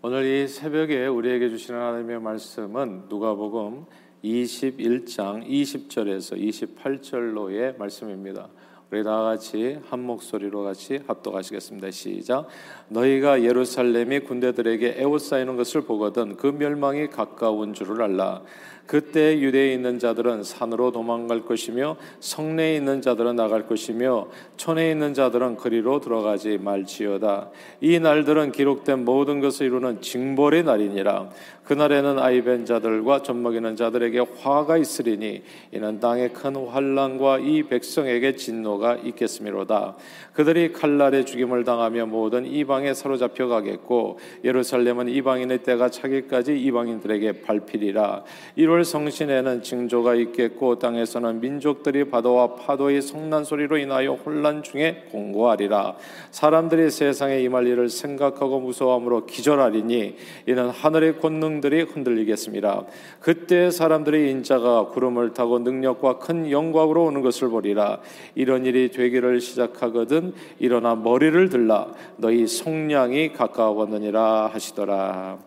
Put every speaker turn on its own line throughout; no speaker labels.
오늘 이 새벽에 우리에게 주시는 하나님의 말씀은 누가복음 21장 20절에서 28절로의 말씀입니다. 우리 다 같이 한 목소리로 같이 합독하시겠습니다. 시작. 너희가 예루살렘이 군대들에게 에워싸이는 것을 보거든 그 멸망이 가까운 줄을 알라. 그때 유대에 있는 자들은 산으로 도망갈 것이며 성내에 있는 자들은 나갈 것이며 촌에 있는 자들은 거리로 들어가지 말지어다. 이 날들은 기록된 모든 것을 이루는 징벌의 날이니라. 그날에는 아이벤 자들과 젖먹이는 자들에게 화가 있으리니 이는 땅에 큰 환란과 이 백성에게 진노가 있겠음이로다. 그들이 칼날에 죽임을 당하며 모든 이방에 사로잡혀 가겠고 예루살렘은 이방인의 때가 차기까지 이방인들에게 밟히리라. 1월 성신에는 징조가 있겠고 땅에서는 민족들이 바다와 파도의 성난 소리로 인하여 혼란 중에 공고하리라. 사람들이 세상에 임할 일을 생각하고 무서워함으로 기절하리니 이는 하늘의 권능 영들이 흔들리겠습니다. 그때 사람들의 인자가 구름을 타고 능력과 큰 영광으로 오는 것을 보리라. 이런 일이 되기를 시작하거든 일어나 머리를 들라 너희 속량이 가까웠느니라 하시더라.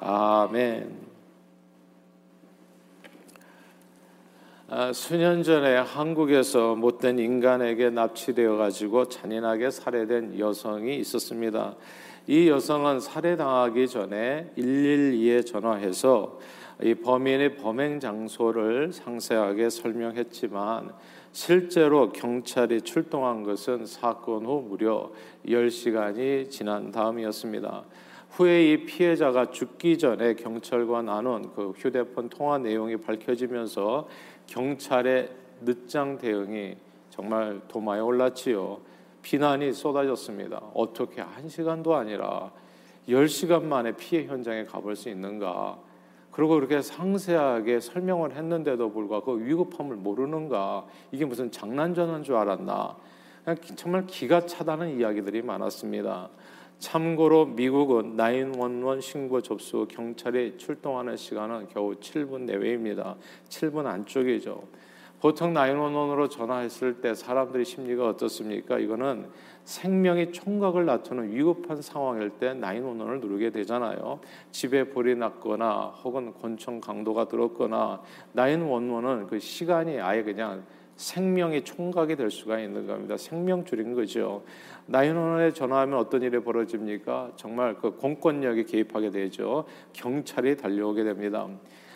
아멘. 수년 전에 한국에서 못된 인간에게 납치되어 가지고 잔인하게 살해된 여성이 있었습니다. 이 여성은 살해당하기 전에 112에 전화해서 이 범인의 범행 장소를 상세하게 설명했지만 실제로 경찰이 출동한 것은 사건 후 무려 10시간이 지난 다음이었습니다. 후에 이 피해자가 죽기 전에 경찰과 나눈 그 휴대폰 통화 내용이 밝혀지면서 경찰의 늦장 대응이 정말 도마에 올랐지요. 비난이 쏟아졌습니다. 어떻게 한 시간도 아니라 10시간 만에 피해 현장에 가볼 수 있는가? 그리고 그렇게 상세하게 설명을 했는데도 불구하고 그 위급함을 모르는가? 이게 무슨 장난 전화인 줄 알았나? 정말 기가 차다는 이야기들이 많았습니다. 참고로 미국은 911 신고 접수 경찰이 출동하는 시간은 겨우 7분 내외입니다. 7분 안쪽이죠. 보통 911으로 전화했을 때 사람들이 심리가 어떻습니까? 이거는 생명의 총각을 다투는 위급한 상황일 때 911을 누르게 되잖아요. 집에 불이 났거나 혹은 권총 강도가 들었거나 911은 그 시간이 아예 그냥 생명의 총각이 될 수가 있는 겁니다. 생명 줄인 거죠. 911에 전화하면 어떤 일이 벌어집니까? 정말 그 공권력이 개입하게 되죠. 경찰이 달려오게 됩니다.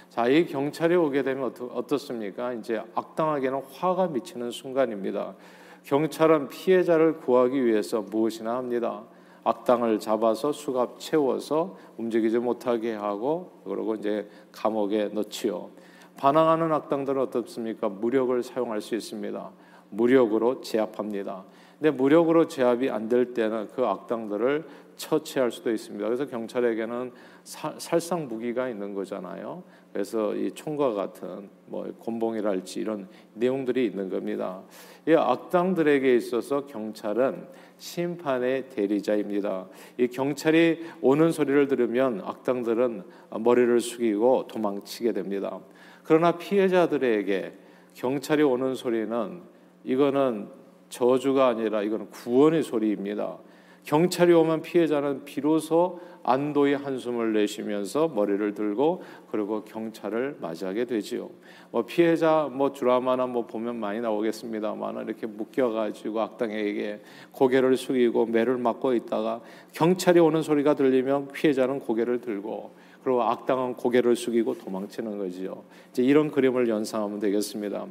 자, 이 경찰이 오게 되면 어떻, 습니까 이제 악당에게는 화가 미치는 순간입니다. 경찰은 피해자를 구하기 위해서 무엇이나 합니다. 악당을 잡아서 수갑 채워서 움직이지 못하게 하고 그러고 이제 감옥에 넣지요. 반항하는 악당들은 어떻습니까? 무력을 사용할 수 있습니다. 무력으로 제압합니다. 근데 무력으로 제압이 안 될 때는 그 악당들을 처치할 수도 있습니다. 그래서 경찰에게는 사, 살상 무기가 있는 거잖아요. 그래서 이 총과 같은 뭐 곤봉이랄지 이런 내용들이 있는 겁니다. 이 악당들에게 있어서 경찰은 심판의 대리자입니다. 이 경찰이 오는 소리를 들으면 악당들은 머리를 숙이고 도망치게 됩니다. 그러나 피해자들에게 경찰이 오는 소리는 이거는 저주가 아니라 이거는 구원의 소리입니다. 경찰이 오면 피해자는 비로소 안도의 한숨을 내쉬면서 머리를 들고 그리고 경찰을 맞이하게 되지요. 뭐 피해자 뭐 드라마나 뭐 보면 많이 나오겠습니다만 이렇게 묶여가지고 악당에게 고개를 숙이고 매를 맞고 있다가 경찰이 오는 소리가 들리면 피해자는 고개를 들고 그리고 악당은 고개를 숙이고 도망치는 거지요. 이제 이런 그림을 연상하면 되겠습니다.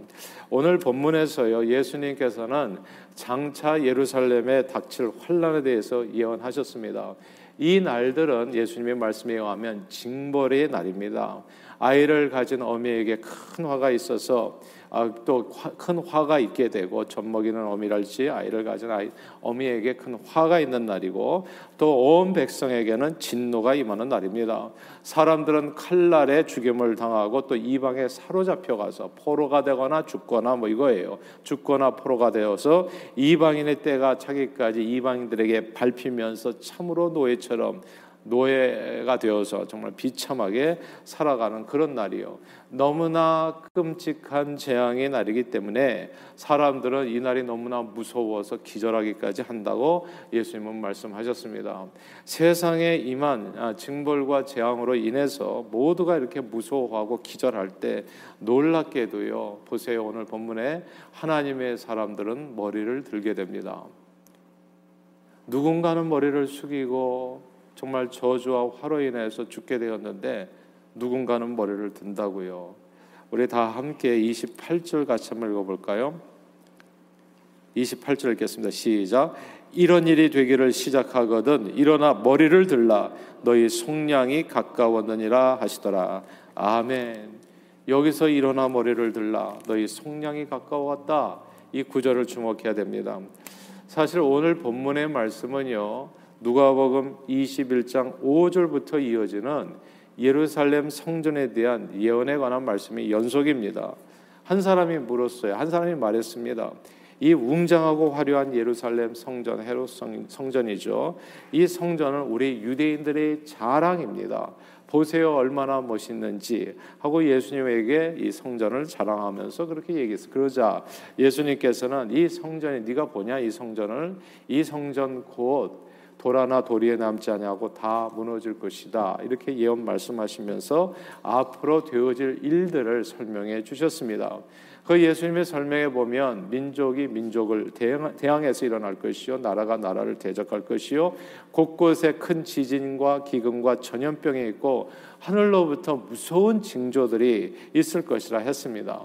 오늘 본문에서요 예수님께서는 장차 예루살렘에 닥칠 환란에 대해서 예언하셨습니다. 이 날들은 예수님의 말씀에 의하면 징벌의 날입니다. 아이를 가진 어미에게 큰 화가 있어서 아, 또큰 화가 있게 되고 젖먹이는 어미랄지 아이를 가진 아이 어미에게 큰 화가 있는 날이고 또 온 백성에게는 진노가 임하는 날입니다. 사람들은 칼날에 죽임을 당하고 또 이방에 사로잡혀 가서 포로가 되거나 죽거나 뭐 이거예요. 죽거나 포로가 되어서 이방인의 때가 차기까지 이방인들에게 밟히면서 참으로 노예처럼 노예가 되어서 정말 비참하게 살아가는 그런 날이요. 너무나 끔찍한 재앙의 날이기 때문에 사람들은 이 날이 너무나 무서워서 기절하기까지 한다고 예수님은 말씀하셨습니다. 세상에 임한 아, 징벌과 재앙으로 인해서 모두가 이렇게 무서워하고 기절할 때 놀랍게도요. 보세요. 오늘 본문에 하나님의 사람들은 머리를 들게 됩니다. 누군가는 머리를 숙이고 정말 저주와 화로 인해서 죽게 되었는데 누군가는 머리를 든다고요. 우리 다 함께 28절 같이 한번 읽어볼까요? 28절 읽겠습니다. 시작. 이런 일이 되기를 시작하거든 일어나 머리를 들라 너희 속량이 가까웠느니라 하시더라. 아멘. 여기서 일어나 머리를 들라 너희 속량이 가까웠다. 이 구절을 주목해야 됩니다. 사실 오늘 본문의 말씀은요. 누가복음 21장 5절부터 이어지는 예루살렘 성전에 대한 예언에 관한 말씀이 연속입니다. 한 사람이 물었어요. 한 사람이 말했습니다. 이 웅장하고 화려한 예루살렘 성전 헤롯 성전이죠. 이 성전은 우리 유대인들의 자랑입니다. 보세요 얼마나 멋있는지 하고 예수님에게 이 성전을 자랑하면서 그렇게 얘기했어요. 그러자 예수님께서는 이 성전이 네가 보냐 이 성전을 이 성전 곧 돌아나 도리에 남지 아니하고 다 무너질 것이다. 이렇게 예언 말씀하시면서 앞으로 되어질 일들을 설명해 주셨습니다. 그 예수님의 설명에 보면 민족이 민족을 대항, 해서 일어날 것이요 나라가 나라를 대적할 것이요 곳곳에 큰 지진과 기근과 전염병이 있고 하늘로부터 무서운 징조들이 있을 것이라 했습니다.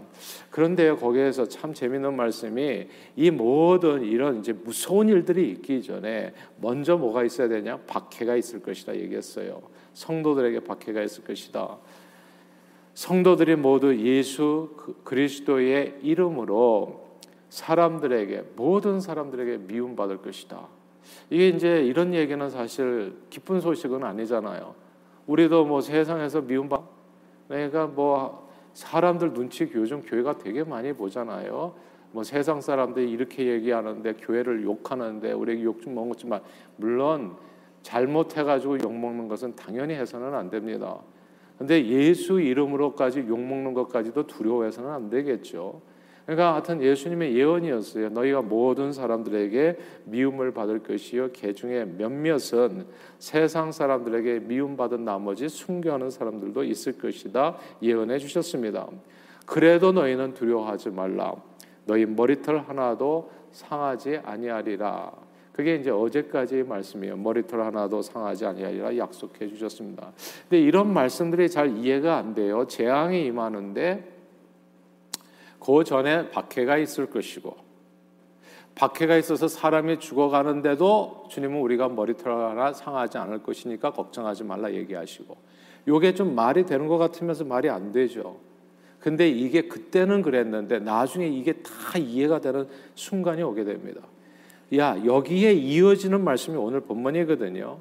그런데 거기에서 참 재밌는 말씀이 이 모든 이런 이제 무서운 일들이 있기 전에 먼저 뭐가 있어야 되냐? 박해가 있을 것이라 얘기했어요. 성도들에게 박해가 있을 것이다. 성도들이 모두 예수 그 그리스도의 이름으로 사람들에게 모든 사람들에게 미움 받을 것이다. 이게 이제 이런 얘기는 사실 기쁜 소식은 아니잖아요. 우리도 뭐 세상에서 미움 받 내가 뭐 사람들 눈치 요즘 교회가 되게 많이 보잖아요. 뭐 세상 사람들이 이렇게 얘기하는데 교회를 욕하는데 우리 욕좀 먹었지만 물론 잘못해가지고 욕 먹는 것은 당연히 해서는 안 됩니다. 근데 예수 이름으로까지 욕 먹는 것까지도 두려워해서는 안 되겠죠. 그러니까 하여튼 예수님의 예언이었어요. 너희가 모든 사람들에게 미움을 받을 것이요 개 중에 몇몇은 세상 사람들에게 미움받은 나머지 순교하는 사람들도 있을 것이다 예언해 주셨습니다. 그래도 너희는 두려워하지 말라. 너희 머리털 하나도 상하지 아니하리라. 그게 이제 어제까지의 말씀이에요. 머리털 하나도 상하지 아니하리라 약속해 주셨습니다. 근데 이런 말씀들이 잘 이해가 안 돼요. 재앙이 임하는데 그 전에 박해가 있을 것이고 박해가 있어서 사람이 죽어가는데도 주님은 우리가 머리털 하나 상하지 않을 것이니까 걱정하지 말라 얘기하시고 요게 좀 말이 되는 것 같으면서 말이 안 되죠. 근데 이게 그때는 그랬는데 나중에 이게 다 이해가 되는 순간이 오게 됩니다. 야, 여기에 이어지는 말씀이 오늘 본문이거든요.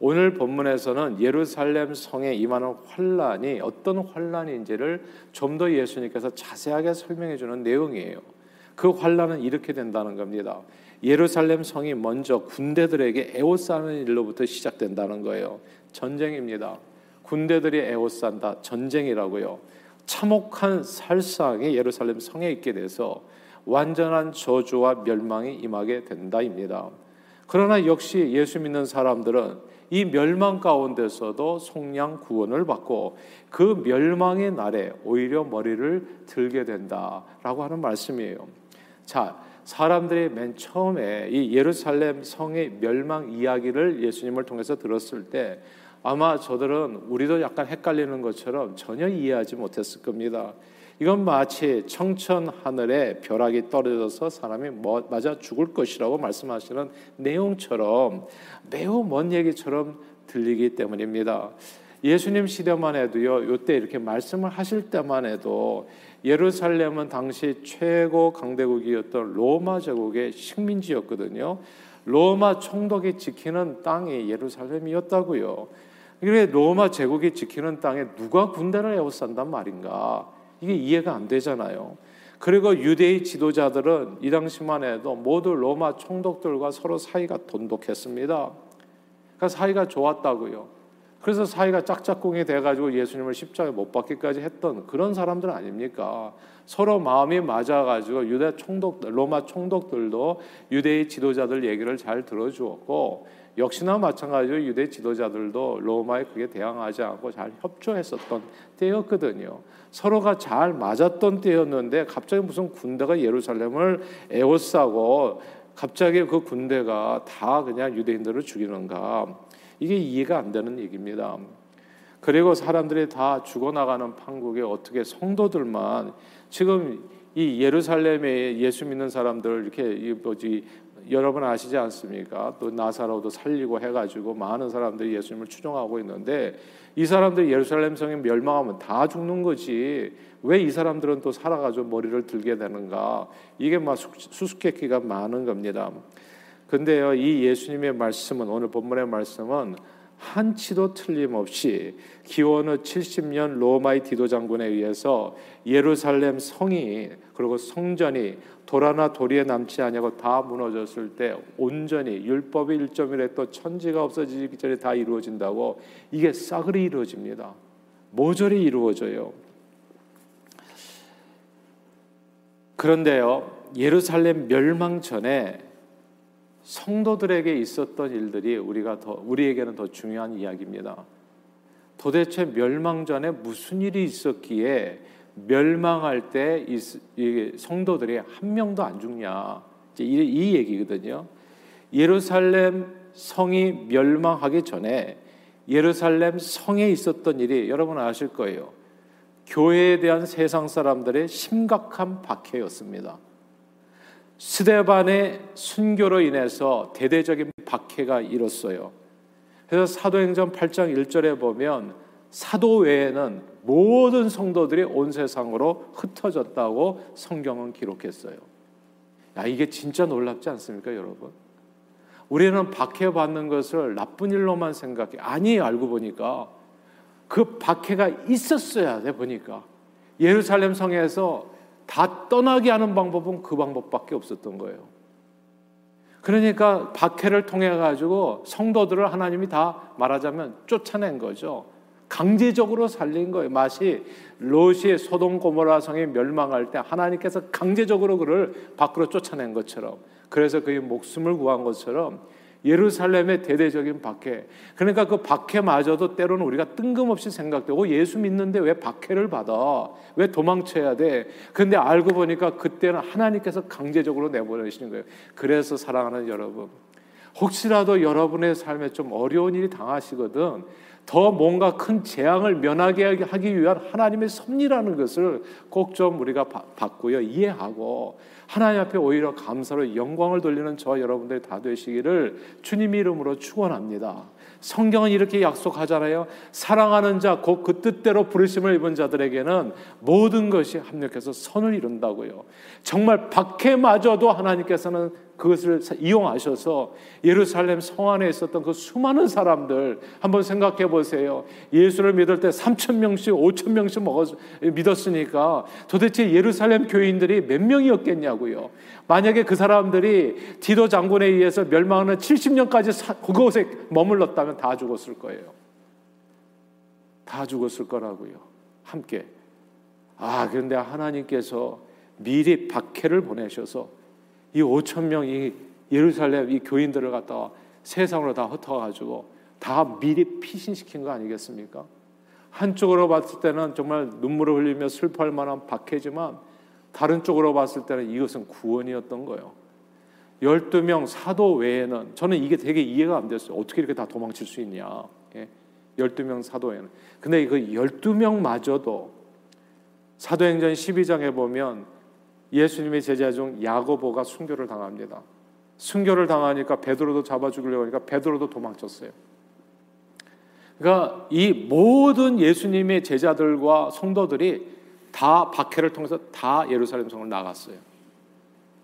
오늘 본문에서는 예루살렘 성에 임하는 환란이 어떤 환란인지를 좀 더 예수님께서 자세하게 설명해 주는 내용이에요. 그 환란은 이렇게 된다는 겁니다. 예루살렘 성이 먼저 군대들에게 에워싸는 일로부터 시작된다는 거예요. 전쟁입니다. 군대들이 에워싼다. 전쟁이라고요. 참혹한 살상이 예루살렘 성에 있게 돼서 완전한 저주와 멸망이 임하게 된다입니다. 그러나 역시 예수 믿는 사람들은 이 멸망 가운데서도 속량 구원을 받고 그 멸망의 날에 오히려 머리를 들게 된다라고 하는 말씀이에요. 자, 사람들이 맨 처음에 이 예루살렘 성의 멸망 이야기를 예수님을 통해서 들었을 때 아마 저들은 우리도 약간 헷갈리는 것처럼 전혀 이해하지 못했을 겁니다. 이건 마치 청천 하늘에 벼락이 떨어져서 사람이 뭐, 맞아 죽을 것이라고 말씀하시는 내용처럼 매우 먼 얘기처럼 들리기 때문입니다. 예수님 시대만 해도요, 요때 이렇게 말씀을 하실 때만 해도 예루살렘은 당시 최고 강대국이었던 로마 제국의 식민지였거든요. 로마 총독이 지키는 땅이 예루살렘이었다고요. 그래 로마 제국이 지키는 땅에 누가 군대를 에워싼단 말인가? 이게 이해가 안 되잖아요. 그리고 유대의 지도자들은 이 당시만 해도 모두 로마 총독들과 서로 사이가 돈독했습니다. 그러니까 사이가 좋았다고요. 그래서 사이가 짝짝꿍이 돼가지고 예수님을 십자가에 못 박기까지 했던 그런 사람들 아닙니까? 서로 마음이 맞아가지고 유대 총독, 로마 총독들도 유대의 지도자들 얘기를 잘 들어주었고 역시나 마찬가지로 유대 지도자들도 로마에 그게 대항하지 않고 잘 협조했었던 때였거든요. 서로가 잘 맞았던 때였는데 갑자기 무슨 군대가 예루살렘을 에워싸고 갑자기 그 군대가 다 그냥 유대인들을 죽이는가 이게 이해가 안 되는 얘기입니다. 그리고 사람들이 다 죽어나가는 판국에 어떻게 성도들만 지금 이 예루살렘에 예수 믿는 사람들 이렇게 뭐지 여러분 아시지 않습니까? 또 나사로도 살리고 해가지고 많은 사람들이 예수님을 추종하고 있는데 이 사람들이 예루살렘 성에 멸망하면 다 죽는 거지. 왜 이 사람들은 또 살아가지고 머리를 들게 되는가? 이게 막 수수께끼가 많은 겁니다. 근데요, 이 예수님의 말씀은 오늘 본문의 말씀은 한치도 틀림없이 기원 후 70년 로마의 디도 장군에 의해서 예루살렘 성이 그리고 성전이 돌아나 도리에 남지 아니하고 다 무너졌을 때 온전히 율법의 1.1에 또 천지가 없어지기 전에 다 이루어진다고 이게 싸그리 이루어집니다. 모조리 이루어져요. 그런데요, 예루살렘 멸망 전에 성도들에게 있었던 일들이 우리가 더 우리에게는 더 중요한 이야기입니다. 도대체 멸망 전에 무슨 일이 있었기에 멸망할 때이 성도들이 한 명도 안 죽냐 이제 이, 이 얘기거든요. 예루살렘 성이 멸망하기 전에 예루살렘 성에 있었던 일이 여러분 아실 거예요. 교회에 대한 세상 사람들의 심각한 박해였습니다. 스데반의 순교로 인해서 대대적인 박해가 일었어요. 그래서 사도행전 8장 1절에 보면 사도 외에는 모든 성도들이 온 세상으로 흩어졌다고 성경은 기록했어요. 야, 이게 진짜 놀랍지 않습니까, 여러분? 우리는 박해받는 것을 나쁜 일로만 생각해. 아니, 알고 보니까 그 박해가 있었어야 돼, 보니까. 예루살렘 성에서 다 떠나게 하는 방법은 그 방법밖에 없었던 거예요. 그러니까 박해를 통해 가지고 성도들을 하나님이 다 말하자면 쫓아낸 거죠. 강제적으로 살린 거예요. 마치 롯이 소돔 고모라 성이 멸망할 때 하나님께서 강제적으로 그를 밖으로 쫓아낸 것처럼 그래서 그의 목숨을 구한 것처럼 예루살렘의 대대적인 박해. 그러니까 그 박해마저도 때로는 우리가 뜬금없이 생각되고 예수 믿는데 왜 박해를 받아? 왜 도망쳐야 돼? 근데 알고 보니까 그때는 하나님께서 강제적으로 내보내시는 거예요. 그래서 사랑하는 여러분, 혹시라도 여러분의 삶에 좀 어려운 일이 당하시거든 더 뭔가 큰 재앙을 면하게 하기 위한 하나님의 섭리라는 것을 꼭 좀 우리가 받고요 이해하고 하나님 앞에 오히려 감사로 영광을 돌리는 저 여러분들이 다 되시기를 주님 이름으로 축원합니다. 성경은 이렇게 약속하잖아요. 사랑하는 자, 곧 그 뜻대로 부르심을 입은 자들에게는 모든 것이 합력해서 선을 이룬다고요. 정말 박해마저도 하나님께서는 그것을 이용하셔서 예루살렘 성 안에 있었던 그 수많은 사람들 한번 생각해 보세요. 예수를 믿을 때 3천 명씩, 5천 명씩 먹었, 믿었으니까 도대체 예루살렘 교인들이 몇 명이었겠냐고요. 만약에 그 사람들이 디도 장군에 의해서 멸망하는 70년까지 그곳에 머물렀다면 다 죽었을 거예요. 다 죽었을 거라고요. 함께. 아, 그런데 하나님께서 미리 박해를 보내셔서 이 5천 명이 예루살렘 이 교인들을 갖다가 세상으로 다 흩어가지고 다 미리 피신시킨 거 아니겠습니까? 한쪽으로 봤을 때는 정말 눈물을 흘리며 슬퍼할 만한 박해지만 다른 쪽으로 봤을 때는 이것은 구원이었던 거예요. 12명 사도 외에는 저는 이게 되게 이해가 안 됐어요. 어떻게 이렇게 다 도망칠 수 있냐. 예? 12명 사도 외에는. 근데 그 12명마저도 사도행전 12장에 보면 예수님의 제자 중 야고보가 순교를 당합니다. 순교를 당하니까 베드로도 잡아 죽이려고 하니까 베드로도 도망쳤어요. 그러니까 이 모든 예수님의 제자들과 성도들이 다 박해를 통해서 다 예루살렘 성을 나갔어요.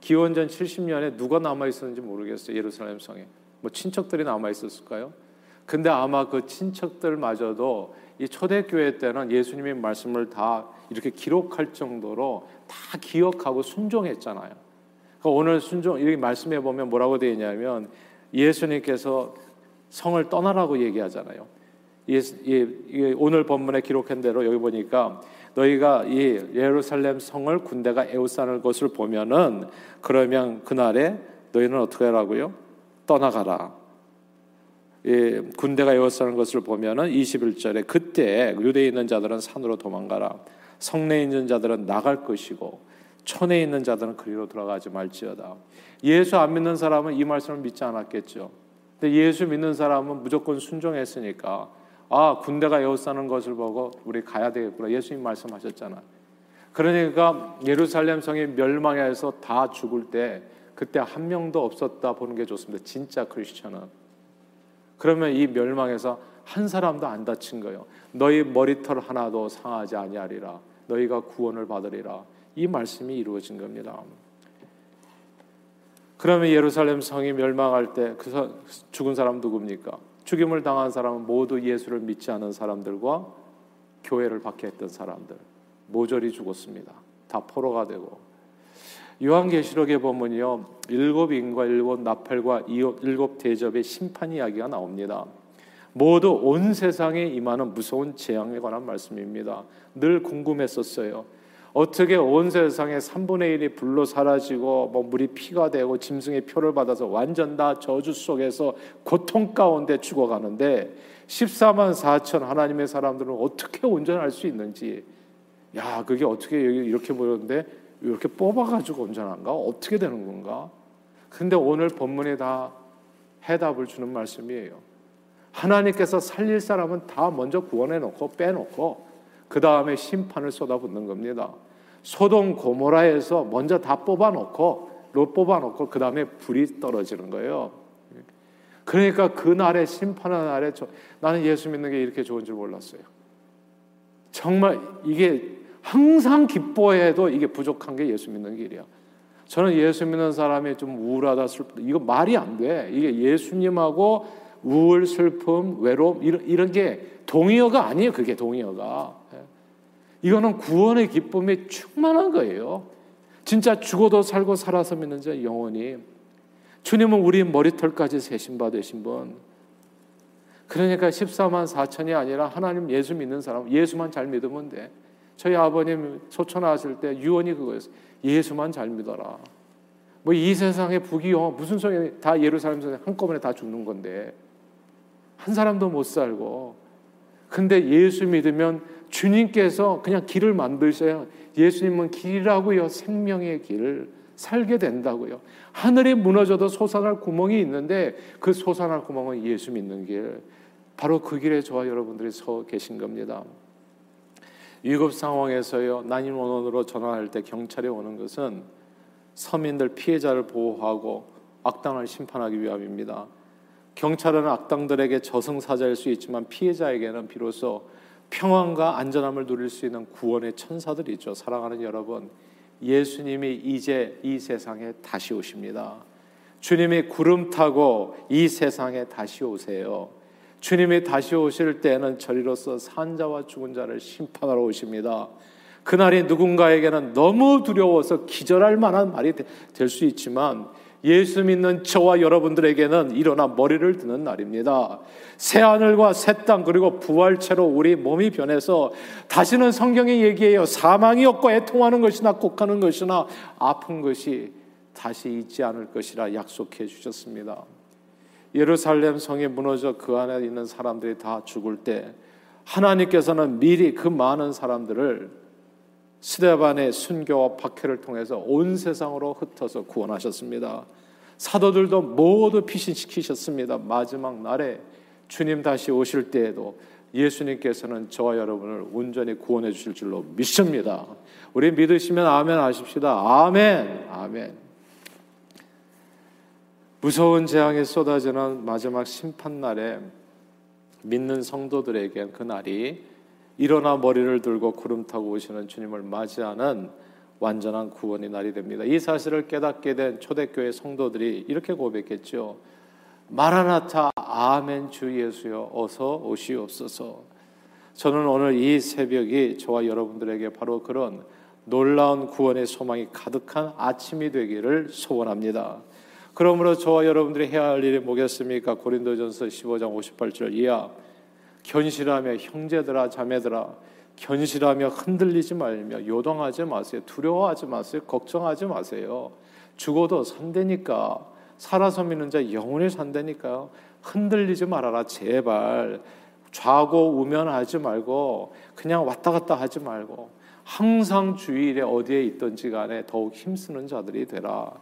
기원전 70년에 누가 남아 있었는지 모르겠어요. 예루살렘 성에. 뭐 친척들이 남아 있었을까요? 근데 아마 그 친척들마저도 이 초대교회 때는 예수님의 말씀을 다 이렇게 기록할 정도로 다 기억하고 순종했잖아요. 그러니까 오늘 순종 이렇게 말씀해 보면 뭐라고 되어 있냐면 예수님께서 성을 떠나라고 얘기하잖아요. 오늘 본문에 기록한 대로 여기 보니까 너희가 이 예루살렘 성을 군대가 에워싸는 것을 보면은 그러면 그날에 너희는 어떻게 하라고요? 떠나가라. 예, 군대가 에워싸는 것을 보면은 21절에 그때 유대에 있는 자들은 산으로 도망가라. 성내에 있는 자들은 나갈 것이고 촌에 있는 자들은 그리로 들어가지 말지어다. 예수 안 믿는 사람은 이 말씀을 믿지 않았겠죠. 근데 예수 믿는 사람은 무조건 순종했으니까 아 군대가 에워싸는 것을 보고 우리 가야 되겠구나. 예수님 말씀하셨잖아. 그러니까 예루살렘 성이 멸망해서 다 죽을 때 그때 한 명도 없었다 보는 게 좋습니다. 진짜 크리스천은. 그러면 이 멸망에서 한 사람도 안 다친 거예요. 너희 머리털 하나도 상하지 아니하리라. 너희가 구원을 받으리라. 이 말씀이 이루어진 겁니다. 그러면 예루살렘 성이 멸망할 때 그 죽은 사람 누굽니까? 죽임을 당한 사람은 모두 예수를 믿지 않은 사람들과 교회를 박해했던 사람들 모조리 죽었습니다. 다 포로가 되고 요한계시록에 보면요 일곱 인과 일곱 나팔과 일곱 대접의 심판 이야기가 나옵니다. 모두 온 세상에 임하는 무서운 재앙에 관한 말씀입니다. 늘 궁금했었어요. 어떻게 온 세상의 3분의 1이 불로 사라지고 뭐 물이 피가 되고 짐승의 표를 받아서 완전 다 저주 속에서 고통 가운데 죽어가는데 14만 4천 하나님의 사람들은 어떻게 온전할 수 있는지 야 그게 어떻게 이렇게 보였는데 이렇게 뽑아가지고 온전한가 어떻게 되는 건가 근데 오늘 본문에 다 해답을 주는 말씀이에요 하나님께서 살릴 사람은 다 먼저 구원해 놓고 빼놓고 그 다음에 심판을 쏟아붓는 겁니다. 소돔 고모라에서 먼저 다 뽑아놓고 로 뽑아놓고 그 다음에 불이 떨어지는 거예요. 그러니까 그 날에 심판의 날에 저, 나는 예수 믿는 게 이렇게 좋은 줄 몰랐어요. 정말 이게 항상 기뻐해도 이게 부족한 게 예수 믿는 길이야. 저는 예수 믿는 사람이 좀 우울하다 슬프다 이거 말이 안 돼. 이게 예수님하고 우울, 슬픔, 외로움 이런, 이런 게 동의어가 아니에요. 그게 동의어가. 예. 이거는 구원의 기쁨이 충만한 거예요. 진짜 죽어도 살고 살아서 믿는 자 영원히. 주님은 우리 머리털까지 세신 바 되신 분. 그러니까 14만 4천이 아니라 하나님 예수 믿는 사람, 예수만 잘 믿으면 돼. 저희 아버님 소천하실 때 유언이 그거였어요. 예수만 잘 믿어라. 뭐 이 세상의 부귀영 무슨 소리 다 예루살렘에서 한꺼번에 다 죽는 건데 한 사람도 못 살고 근데 예수 믿으면 주님께서 그냥 길을 만드셔요. 예수님은 길이라고요. 생명의 길을 살게 된다고요. 하늘이 무너져도 솟아날 구멍이 있는데 그 솟아날 구멍은 예수 믿는 길. 바로 그 길에 저와 여러분들이 서 계신 겁니다. 위급 상황에서요. 난임 원원으로 전화할 때 경찰이 오는 것은 서민들 피해자를 보호하고 악당을 심판하기 위함입니다. 경찰은 악당들에게 저승사자일 수 있지만 피해자에게는 비로소 평안과 안전함을 누릴 수 있는 구원의 천사들이죠. 사랑하는 여러분, 예수님이 이제 이 세상에 다시 오십니다. 주님이 구름 타고 이 세상에 다시 오세요. 주님이 다시 오실 때는 저리로서 산자와 죽은 자를 심판하러 오십니다. 그날이 누군가에게는 너무 두려워서 기절할 만한 말이 될 수 있지만 예수 믿는 저와 여러분들에게는 일어나 머리를 드는 날입니다. 새 하늘과 새 땅 그리고 부활체로 우리 몸이 변해서 다시는 성경이 얘기해요. 사망이 없고 애통하는 것이나 곡하는 것이나 아픈 것이 다시 있지 않을 것이라 약속해 주셨습니다. 예루살렘 성이 무너져 그 안에 있는 사람들이 다 죽을 때 하나님께서는 미리 그 많은 사람들을 스데반의 순교와 박해를 통해서 온 세상으로 흩어서 구원하셨습니다. 사도들도 모두 피신시키셨습니다. 마지막 날에 주님 다시 오실 때에도 예수님께서는 저와 여러분을 온전히 구원해 주실 줄로 믿습니다. 우리 믿으시면 아멘 하십시다. 아멘. 아멘. 무서운 재앙이 쏟아지는 마지막 심판 날에 믿는 성도들에게 그 날이 일어나 머리를 들고 구름 타고 오시는 주님을 맞이하는 완전한 구원의 날이 됩니다. 이 사실을 깨닫게 된 초대교회 성도들이 이렇게 고백했죠. 마라나타 아멘 주 예수여 어서 오시옵소서. 저는 오늘 이 새벽이 저와 여러분들에게 바로 그런 놀라운 구원의 소망이 가득한 아침이 되기를 소원합니다. 그러므로 저와 여러분들이 해야 할 일이 뭐겠습니까? 고린도전서 15장 58절 이하 견실하며 형제들아 자매들아 견실하며 흔들리지 말며 요동하지 마세요. 두려워하지 마세요. 걱정하지 마세요. 죽어도 산다니까 살아서 믿는 자 영원히 산다니까요. 흔들리지 말아라 제발 좌고 우면하지 말고 그냥 왔다 갔다 하지 말고 항상 주일에 어디에 있든지 간에 더욱 힘쓰는 자들이 되라.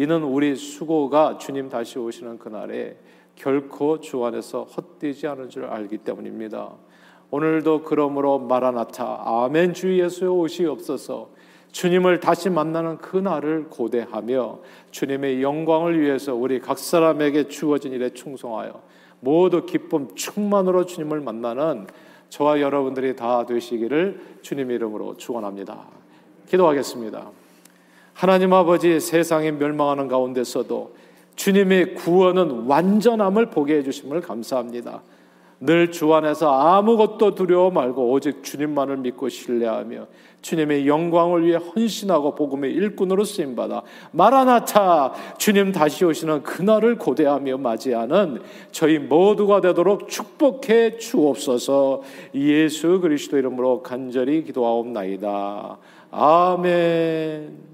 이는 우리 수고가 주님 다시 오시는 그날에 결코 주 안에서 헛되지 않은 줄 알기 때문입니다. 오늘도 그러므로 마라나타 아멘 주 예수의 오시옵소서 주님을 다시 만나는 그 날을 고대하며 주님의 영광을 위해서 우리 각 사람에게 주어진 일에 충성하여 모두 기쁨 충만으로 주님을 만나는 저와 여러분들이 다 되시기를 주님 이름으로 축원합니다. 기도하겠습니다. 하나님 아버지 세상에 멸망하는 가운데서도 주님의 구원은 완전함을 보게 해주심을 감사합니다. 늘 주 안에서 아무것도 두려워 말고 오직 주님만을 믿고 신뢰하며 주님의 영광을 위해 헌신하고 복음의 일꾼으로 쓰임 받아 마라나타 주님 다시 오시는 그날을 고대하며 맞이하는 저희 모두가 되도록 축복해 주옵소서 예수 그리스도 이름으로 간절히 기도하옵나이다. 아멘.